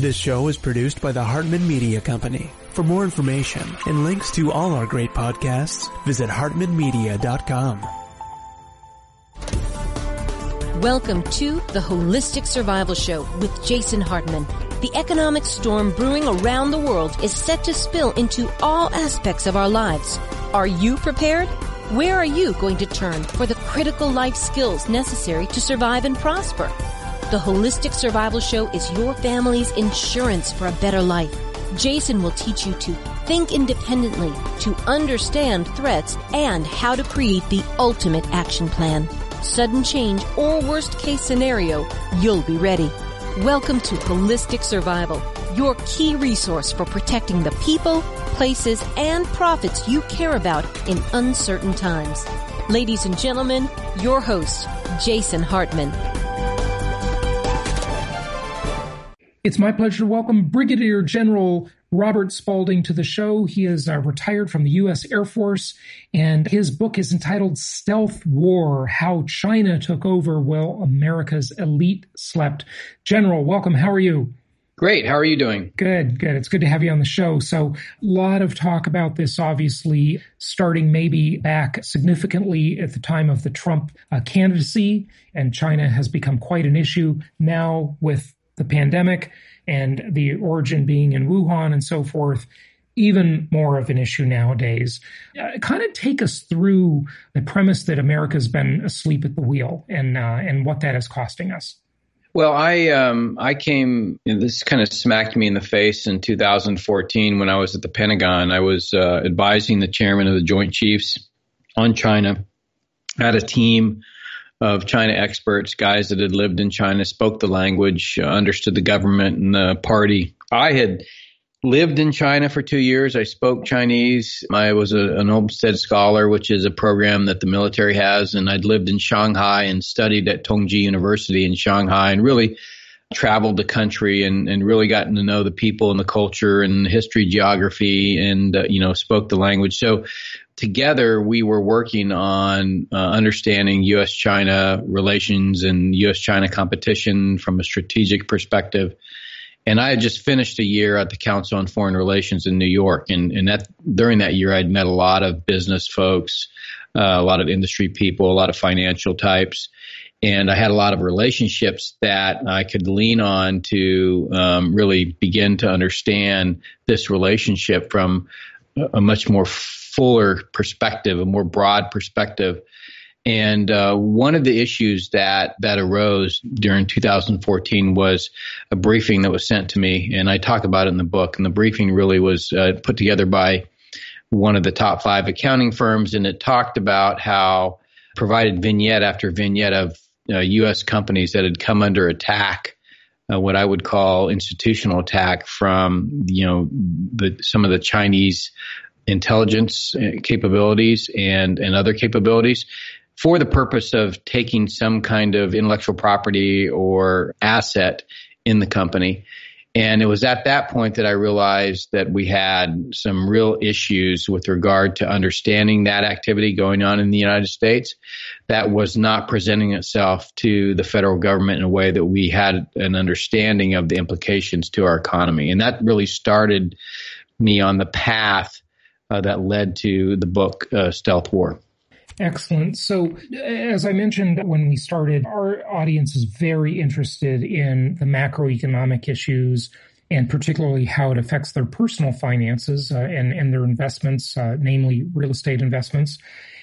This show is produced by the Hartman Media Company. For more information and links to all our great podcasts, visit hartmanmedia.com. Welcome to the Holistic Survival Show with Jason Hartman. The economic storm brewing around the world is set to spill into all aspects of our lives. Are you prepared? Where are you going to turn for the critical life skills necessary to survive and prosper? The Holistic Survival Show is your family's insurance for a better life. Jason will teach you to think independently, to understand threats, and how to create the ultimate action plan. Sudden change or worst case scenario, you'll be ready. Welcome to Holistic Survival, your key resource for protecting the people, places, and profits you care about in uncertain times. Ladies and gentlemen, your host, Jason Hartman. It's my pleasure to welcome Brigadier General Robert Spalding to the show. He is uh, retired from the U.S. Air Force, and his book is entitled Stealth War How China Took Over While America's Elite Slept. General, welcome. How are you? Great. How are you doing? Good, good. It's good to have you on the show. So, a lot of talk about this, obviously, starting maybe back significantly at the time of the Trump uh, candidacy, and China has become quite an issue now with the pandemic and the origin being in Wuhan and so forth, even more of an issue nowadays. Uh, kind of take us through the premise that America's been asleep at the wheel and uh, and what that is costing us. Well, I um, I came. You know, this kind of smacked me in the face in 2014 when I was at the Pentagon. I was uh, advising the chairman of the Joint Chiefs on China. I had a team of China experts, guys that had lived in China, spoke the language, uh, understood the government and the party. I had lived in China for two years. I spoke Chinese. I was a, an Olmsted Scholar, which is a program that the military has, and I'd lived in Shanghai and studied at Tongji University in Shanghai and really traveled the country and, and really gotten to know the people and the culture and history, geography, and uh, you know spoke the language. So together we were working on uh, understanding U.S. China relations and U.S. China competition from a strategic perspective. And I had just finished a year at the Council on Foreign Relations in New York, and, and that during that year I'd met a lot of business folks, uh, a lot of industry people, a lot of financial types, and I had a lot of relationships that I could lean on to um, really begin to understand this relationship from a much more fuller perspective, a more broad perspective. And uh, one of the issues that that arose during 2014 was a briefing that was sent to me, and I talk about it in the book. And the briefing really was uh, put together by one of the top five accounting firms, and it talked about how provided vignette after vignette of uh, U.S. companies that had come under attack, uh, what I would call institutional attack from you know the, some of the Chinese intelligence uh, capabilities and, and other capabilities for the purpose of taking some kind of intellectual property or asset in the company. And it was at that point that I realized that we had some real issues with regard to understanding that activity going on in the United States that was not presenting itself to the federal government in a way that we had an understanding of the implications to our economy. And that really started me on the path uh, that led to the book uh, Stealth War. Excellent. So, as I mentioned when we started, our audience is very interested in the macroeconomic issues and particularly how it affects their personal finances uh, and, and their investments, uh, namely real estate investments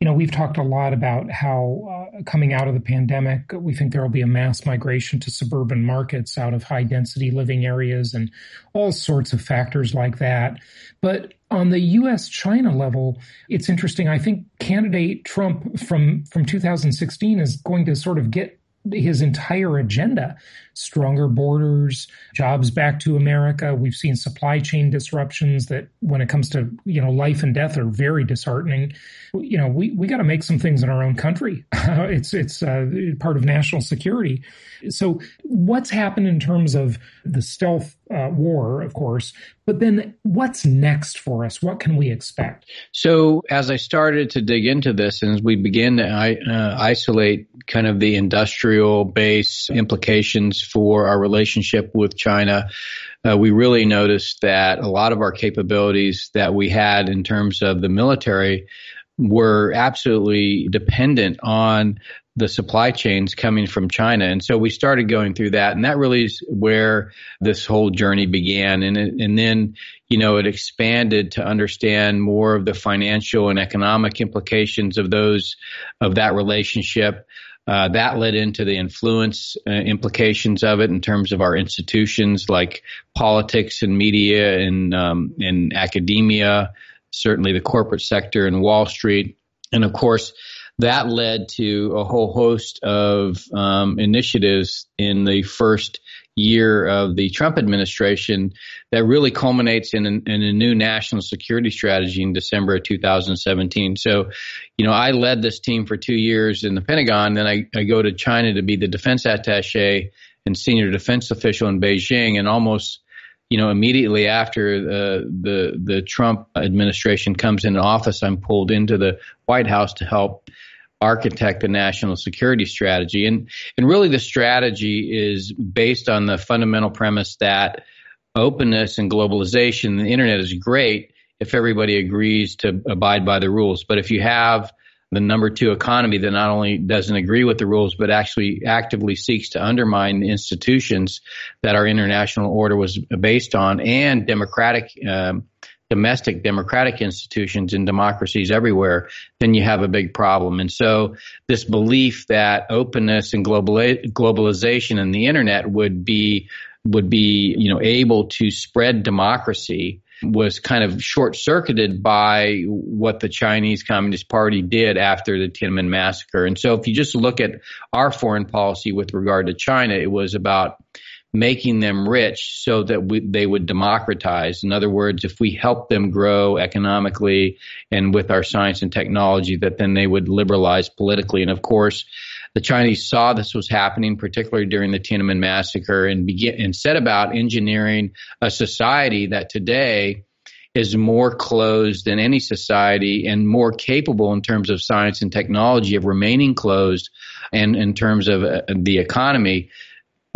you know, we've talked a lot about how uh, coming out of the pandemic, we think there will be a mass migration to suburban markets out of high density living areas and all sorts of factors like that. But on the US China level, it's interesting. I think candidate Trump from, from 2016 is going to sort of get his entire agenda stronger borders, jobs back to America. We've seen supply chain disruptions that, when it comes to you know life and death, are very disheartening. You know, we we got to make some things in our own country. it's it's uh, part of national security. So, what's happened in terms of the stealth uh, war, of course, but then what's next for us? What can we expect? So, as I started to dig into this, and as we began to uh, isolate kind of the industrial base implications for our relationship with China, uh, we really noticed that a lot of our capabilities that we had in terms of the military were absolutely dependent on the supply chains coming from China. And so we started going through that. And that really is where this whole journey began. And, it, and then, you know, it expanded to understand more of the financial and economic implications of those, of that relationship. Uh, that led into the influence uh, implications of it in terms of our institutions like politics and media and, um, and academia, certainly the corporate sector and Wall Street. And of course, that led to a whole host of um, initiatives in the first year of the Trump administration that really culminates in, in a new national security strategy in December of 2017. So, you know, I led this team for two years in the Pentagon. Then I, I go to China to be the defense attache and senior defense official in Beijing, and almost you know, immediately after the the the Trump administration comes into office, I'm pulled into the White House to help architect the national security strategy. And and really the strategy is based on the fundamental premise that openness and globalization, the internet is great if everybody agrees to abide by the rules. But if you have the number two economy that not only doesn't agree with the rules, but actually actively seeks to undermine the institutions that our international order was based on and democratic um, domestic democratic institutions and democracies everywhere, then you have a big problem. And so this belief that openness and global, globalization and the internet would be would be you know able to spread democracy was kind of short circuited by what the Chinese Communist Party did after the Tiananmen massacre. And so if you just look at our foreign policy with regard to China, it was about making them rich so that we, they would democratize. In other words, if we help them grow economically and with our science and technology, that then they would liberalize politically. And of course, the Chinese saw this was happening, particularly during the Tiananmen massacre, and begin and set about engineering a society that today is more closed than any society and more capable in terms of science and technology of remaining closed and in terms of uh, the economy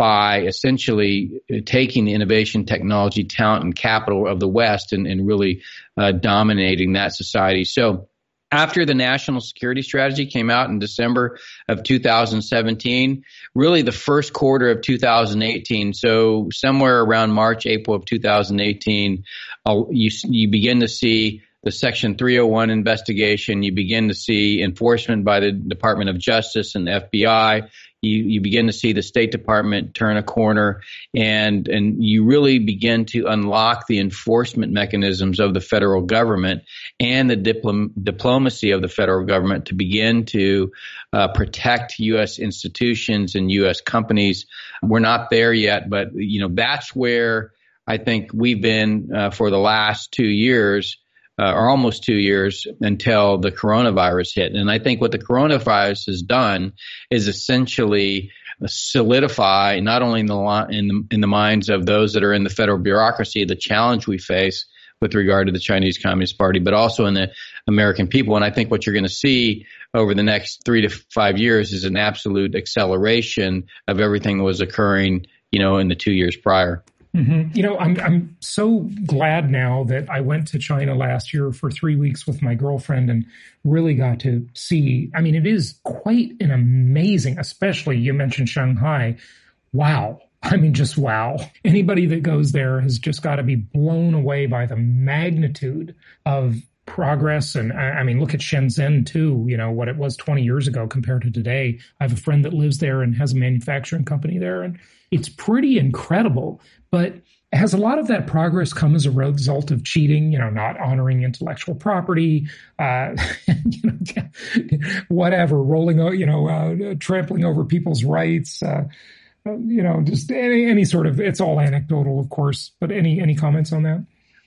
by essentially taking the innovation, technology, talent, and capital of the West and, and really uh, dominating that society. So after the national security strategy came out in December of 2017, really the first quarter of 2018, so somewhere around March, April of 2018, uh, you, you begin to see the Section 301 investigation. You begin to see enforcement by the Department of Justice and the FBI you, you begin to see the State Department turn a corner and, and you really begin to unlock the enforcement mechanisms of the federal government and the diplom- diplomacy of the federal government to begin to uh, protect U.S. institutions and U.S. companies. We're not there yet, but you know that's where I think we've been uh, for the last two years uh, or almost two years until the coronavirus hit. And I think what the coronavirus has done is essentially solidify not only in the in the, in the minds of those that are in the federal bureaucracy the challenge we face with regard to the Chinese Communist Party, but also in the American people. And I think what you're going to see over the next three to five years is an absolute acceleration of everything that was occurring, you know, in the two years prior. Mm-hmm. You know, I'm I'm so glad now that I went to China last year for three weeks with my girlfriend and really got to see. I mean, it is quite an amazing. Especially you mentioned Shanghai. Wow. I mean, just wow. Anybody that goes there has just got to be blown away by the magnitude of progress. And I mean, look at Shenzhen too, you know, what it was 20 years ago compared to today. I have a friend that lives there and has a manufacturing company there. And it's pretty incredible. But has a lot of that progress come as a result of cheating, you know, not honoring intellectual property, uh, you know, whatever, rolling, you know, uh, trampling over people's rights, uh, you know, just any, any sort of, it's all anecdotal, of course, but any, any comments on that?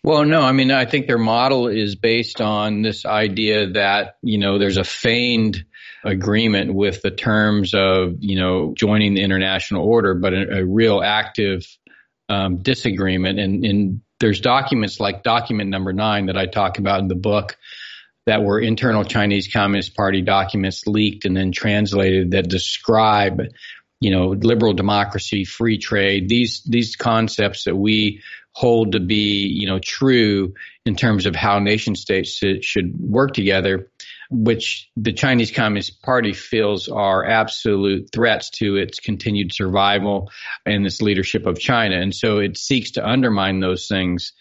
Well, no, I mean, I think their model is based on this idea that, you know, there's a feigned agreement with the terms of, you know, joining the international order, but a, a real active um, disagreement. And, and there's documents like document number nine that I talk about in the book that were internal Chinese Communist Party documents leaked and then translated that describe you know, liberal democracy, free trade, these these concepts that we hold to be, you know, true in terms of how nation states should work together, which the Chinese Communist Party feels are absolute threats to its continued survival and its leadership of China. And so it seeks to undermine those things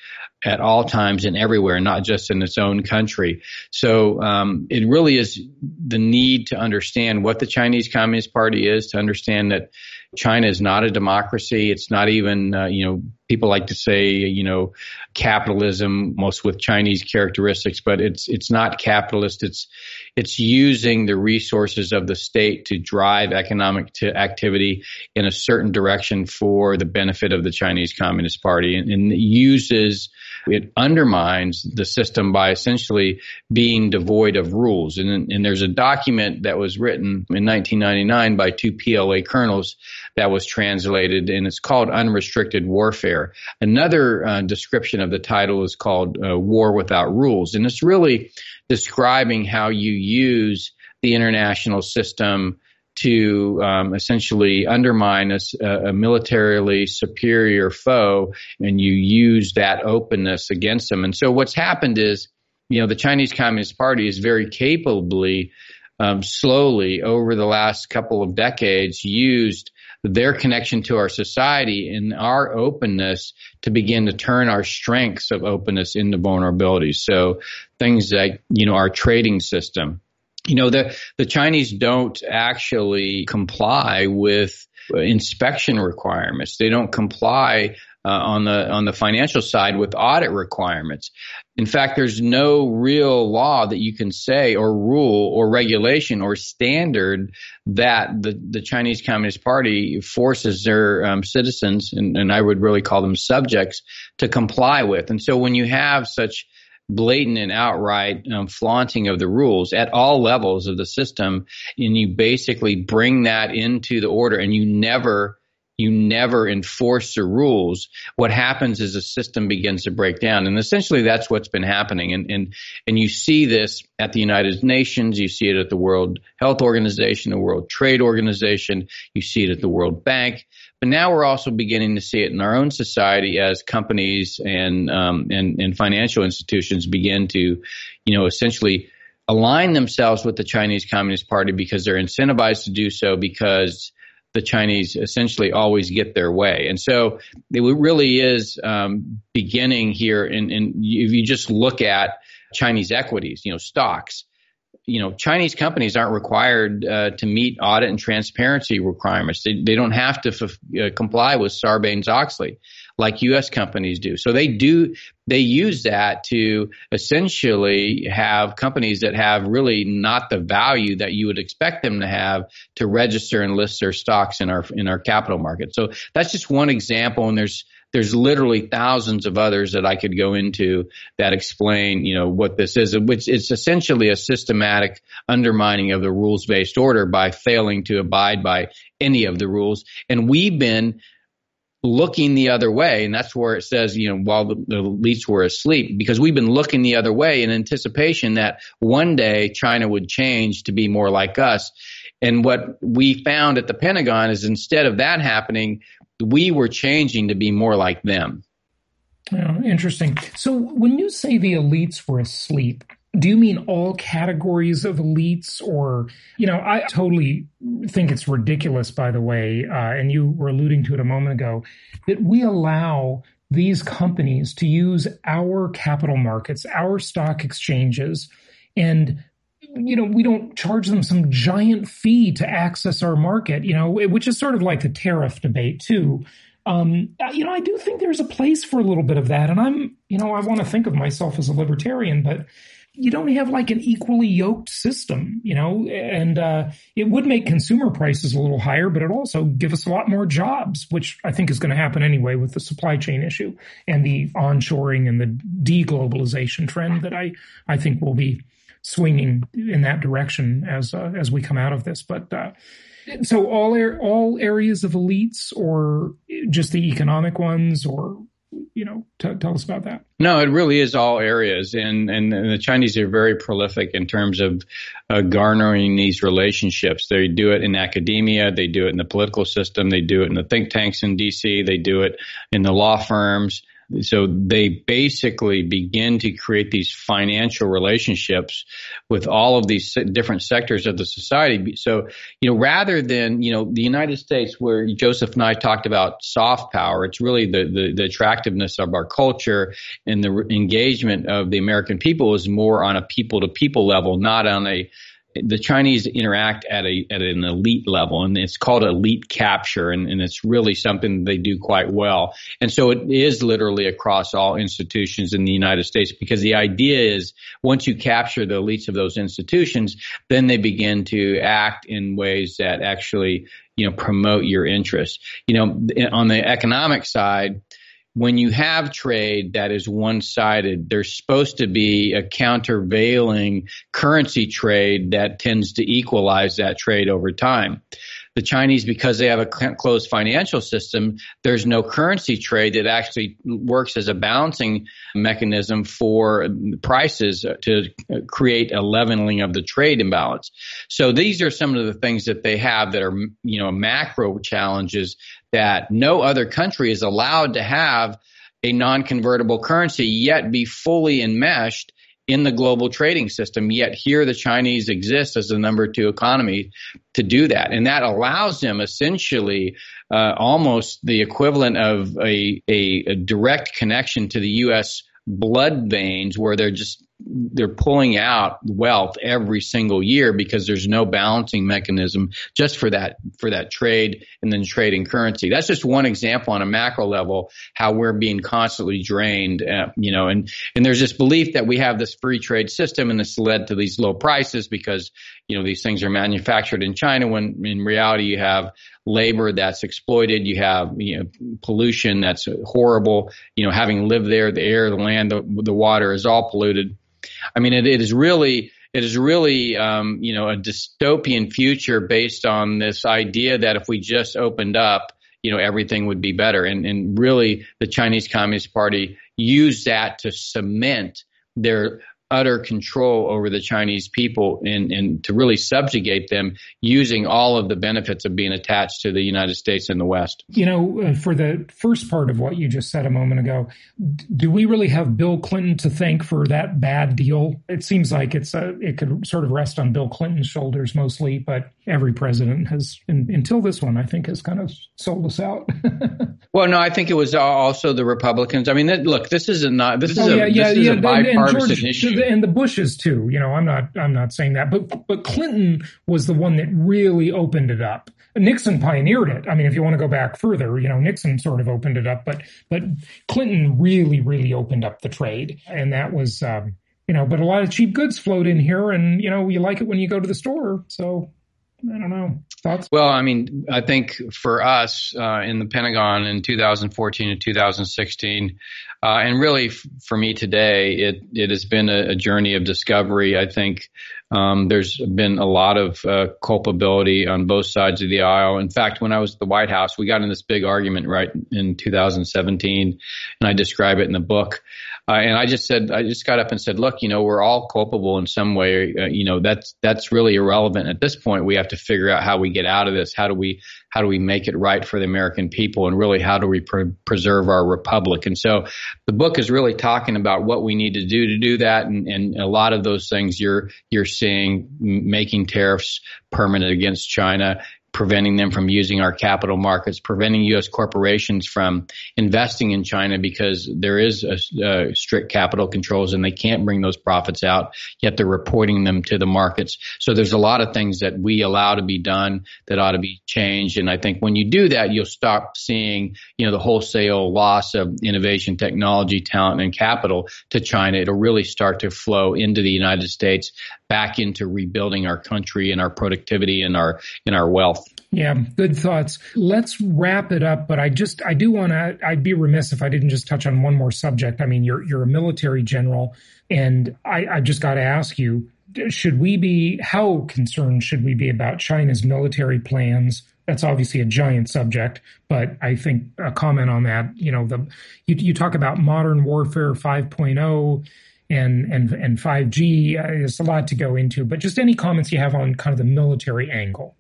at all times and everywhere, not just in its own country. So um, it really is the need to understand what the Chinese Communist Party is, to understand that China is not a democracy. It's not even, uh, you know, people like to say, you know, capitalism, most with Chinese characteristics, but it's it's not capitalist. It's it's using the resources of the state to drive economic to activity in a certain direction for the benefit of the Chinese Communist Party, and, and uses it undermines the system by essentially being devoid of rules. And, and there's a document that was written in 1999 by two PLA colonels that was translated, and it's called Unrestricted Warfare. Another uh, description of the title is called uh, War Without Rules, and it's really describing how you use the international system to um, essentially undermine a, a, militarily superior foe, and you use that openness against them. And so what's happened is, you know, the Chinese Communist Party is very capably, um, slowly over the last couple of decades, used their connection to our society and our openness to begin to turn our strengths of openness into vulnerabilities. So things like, you know, our trading system, you know, the, the Chinese don't actually comply with inspection requirements. They don't comply uh, on the on the financial side with audit requirements. In fact, there's no real law that you can say or rule or regulation or standard that the, the Chinese Communist Party forces their um, citizens, and, and I would really call them subjects, to comply with. And so when you have such blatant and outright um, flaunting of the rules at all levels of the system, and you basically bring that into the order, and you never you never enforce the rules, what happens is the system begins to break down. And essentially that's what's been happening. And, and, and you see this at the United Nations, you see it at the World Health Organization, the World Trade Organization, you see it at the World Bank. But now we're also beginning to see it in our own society as companies and um, and, and financial institutions begin to, you know, essentially align themselves with the Chinese Communist Party because they're incentivized to do so because the Chinese essentially always get their way. And so it really is um, beginning here. And if you just look at Chinese equities, you know, stocks, you know, Chinese companies aren't required uh, to meet audit and transparency requirements. They, they don't have to f- uh, comply with Sarbanes Oxley like U.S. companies do. So they do they use that to essentially have companies that have really not the value that you would expect them to have to register and list their stocks in our in our capital market. So that's just one example, and there's there's literally thousands of others that I could go into that explain, you know, what this is, which is essentially a systematic undermining of the rules based order by failing to abide by any of the rules. And we've been looking the other way. And that's where it says, you know, while the, the elites were asleep, because we've been looking the other way in anticipation that one day China would change to be more like us. And what we found at the Pentagon is instead of that happening, we were changing to be more like them. Oh, interesting. So when you say the elites were asleep, do you mean all categories of elites or you know i totally think it's ridiculous by the way uh, and you were alluding to it a moment ago that we allow these companies to use our capital markets our stock exchanges and you know we don't charge them some giant fee to access our market you know which is sort of like the tariff debate too um, you know, I do think there's a place for a little bit of that. And I'm, you know, I want to think of myself as a libertarian, but you don't have like an equally yoked system, you know, and uh, it would make consumer prices a little higher, but it also give us a lot more jobs, which I think is going to happen anyway with the supply chain issue and the onshoring and the deglobalization trend that I I think will be swinging in that direction as uh, as we come out of this. But uh, so all all areas of elites, or just the economic ones, or you know, t- tell us about that. No, it really is all areas, and and, and the Chinese are very prolific in terms of uh, garnering these relationships. They do it in academia, they do it in the political system, they do it in the think tanks in D.C., they do it in the law firms. So they basically begin to create these financial relationships with all of these different sectors of the society. So, you know, rather than, you know, the United States where Joseph Nye talked about soft power, it's really the, the, the attractiveness of our culture and the engagement of the American people is more on a people to people level, not on a the Chinese interact at a at an elite level, and it's called elite capture, and, and it's really something they do quite well. And so it is literally across all institutions in the United States because the idea is once you capture the elites of those institutions, then they begin to act in ways that actually you know promote your interests. You know, on the economic side when you have trade that is one sided, there's supposed to be a countervailing currency trade that tends to equalize that trade over time. The Chinese, because they have a closed financial system, there's no currency trade that actually works as a balancing mechanism for prices to create a leveling of the trade imbalance. So these are some of the things that they have that are, you know, macro challenges that no other country is allowed to have a non-convertible currency yet be fully enmeshed in the global trading system. Yet here the Chinese exist as the number two economy to do that. And that allows them essentially uh, almost the equivalent of a, a, a direct connection to the U.S. blood veins where they're just they're pulling out wealth every single year because there's no balancing mechanism just for that for that trade and then trading currency. That's just one example on a macro level how we're being constantly drained. Uh, you know, and and there's this belief that we have this free trade system and this led to these low prices because you know these things are manufactured in China when in reality you have labor that's exploited. You have you know, pollution that's horrible. You know, having lived there, the air, the land, the, the water is all polluted. I mean, it, it is really it is really um, you know a dystopian future based on this idea that if we just opened up, you know, everything would be better. And and really, the Chinese Communist Party used that to cement their utter control over the Chinese people and, and to really subjugate them using all of the benefits of being attached to the United States and the West. You know, uh, for the first part of what you just said a moment ago, do we really have Bill Clinton to thank for that bad deal? It seems like it's a, it could sort of rest on Bill Clinton's shoulders mostly, but every president has, in, until this one, I think, has kind of sold us out. well, no, I think it was also the Republicans. I mean, look, this is a not this is oh, yeah, a, yeah, this yeah, is a bipartisan George, issue, and the Bushes too. You know, I'm not I'm not saying that, but but Clinton was the one that really opened it up. Nixon pioneered it. I mean, if you want to go back further, you know, Nixon sort of opened it up, but but Clinton really really opened up the trade, and that was. Um, you know, but a lot of cheap goods flowed in here, and you know, you like it when you go to the store. So I don't know. Thoughts? Well, I mean, I think for us uh, in the Pentagon in 2014 and 2016, uh, and really f- for me today, it it has been a, a journey of discovery. I think um, there's been a lot of uh, culpability on both sides of the aisle. In fact, when I was at the White House, we got in this big argument right in 2017, and I describe it in the book. Uh, and I just said, I just got up and said, look, you know, we're all culpable in some way. Uh, you know, that's that's really irrelevant at this point. We have to figure out how we get out of this. How do we how do we make it right for the American people, and really how do we pre- preserve our republic? And so, the book is really talking about what we need to do to do that, and, and a lot of those things you're you're seeing making tariffs permanent against China, preventing them from using our capital markets, preventing U.S. corporations from investing in China because there is a, strict capital controls and they can't bring those profits out, yet they're reporting them to the markets. So there's a lot of things that we allow to be done that ought to be changed. And I think when you do that, you'll stop seeing, you know, the wholesale loss of innovation, technology, talent, and capital to China. It'll really start to flow into the United States back into rebuilding our country and our productivity and our and our wealth. Yeah, good thoughts. Let's wrap it up, but I just I do want to I'd be remiss if I didn't just touch on one more subject. I mean, you're you're a military general and I I just got to ask you should we be how concerned should we be about China's military plans that's obviously a giant subject, but I think a comment on that, you know, the you, you talk about modern warfare 5.0 and and and 5G. Uh, there's a lot to go into, but just any comments you have on kind of the military angle.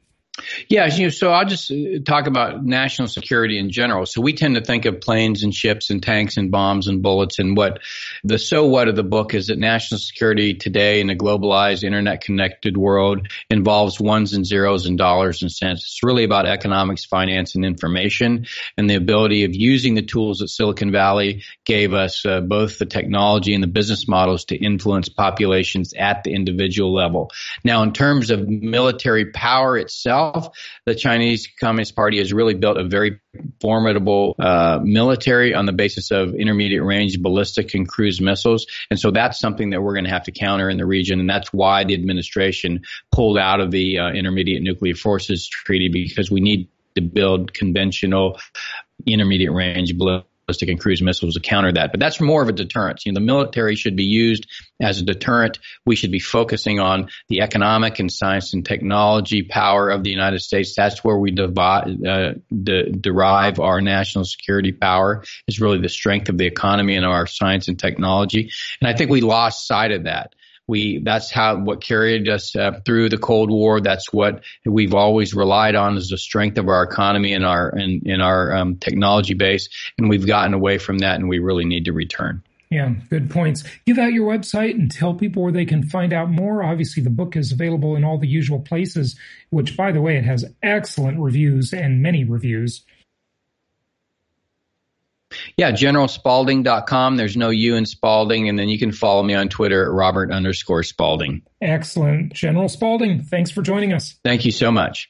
Yeah, you know, so I'll just uh, talk about national security in general. So we tend to think of planes and ships and tanks and bombs and bullets and what the so what of the book is that national security today in a globalized internet connected world involves ones and zeros and dollars and cents. It's really about economics, finance and information and the ability of using the tools that Silicon Valley gave us, uh, both the technology and the business models to influence populations at the individual level. Now, in terms of military power itself, the Chinese Communist Party has really built a very formidable uh, military on the basis of intermediate range ballistic and cruise missiles. And so that's something that we're going to have to counter in the region. And that's why the administration pulled out of the uh, Intermediate Nuclear Forces Treaty because we need to build conventional intermediate range ballistic ballistic and cruise missiles to counter that. But that's more of a deterrent. You know, the military should be used as a deterrent. We should be focusing on the economic and science and technology power of the United States. That's where we divide, uh, de- derive our national security power is really the strength of the economy and our science and technology. And I think we lost sight of that we that's how what carried us uh, through the Cold War. That's what we've always relied on is the strength of our economy and our and in our um, technology base, and we've gotten away from that, and we really need to return. Yeah, good points. Give out your website and tell people where they can find out more. Obviously, the book is available in all the usual places, which, by the way, it has excellent reviews and many reviews. Yeah, generalspalding.com. There's no U in Spalding. And then you can follow me on Twitter at Robert underscore Spalding. Excellent. General Spalding, thanks for joining us. Thank you so much.